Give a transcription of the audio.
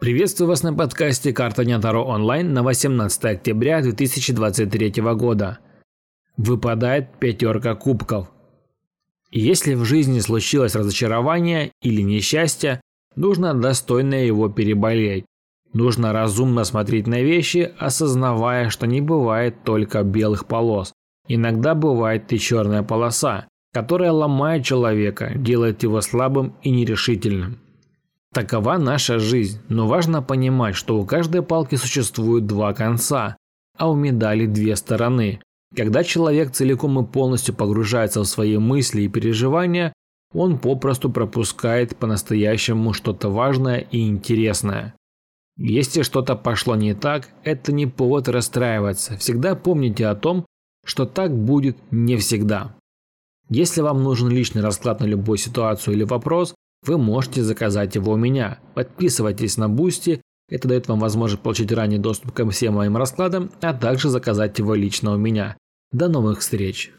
Приветствую вас на подкасте «Карта Дня Таро онлайн» на 18 октября 2023 года. Выпадает пятерка кубков. Если в жизни случилось разочарование или несчастье, нужно достойно его переболеть. Нужно разумно смотреть на вещи, осознавая, что не бывает только белых полос. Иногда бывает и черная полоса, которая ломает человека, делает его слабым и нерешительным. Такова наша жизнь, но важно понимать, что у каждой палки существует два конца, а у медали две стороны. Когда человек целиком и полностью погружается в свои мысли и переживания, он попросту пропускает по-настоящему что-то важное и интересное. Если что-то пошло не так, это не повод расстраиваться. Всегда помните о том, что так будет не всегда. Если вам нужен личный расклад на любую ситуацию или вопрос, вы можете заказать его у меня. Подписывайтесь на Boosty, это дает вам возможность получить ранний доступ ко всем моим раскладам, а также заказать его лично у меня. До новых встреч!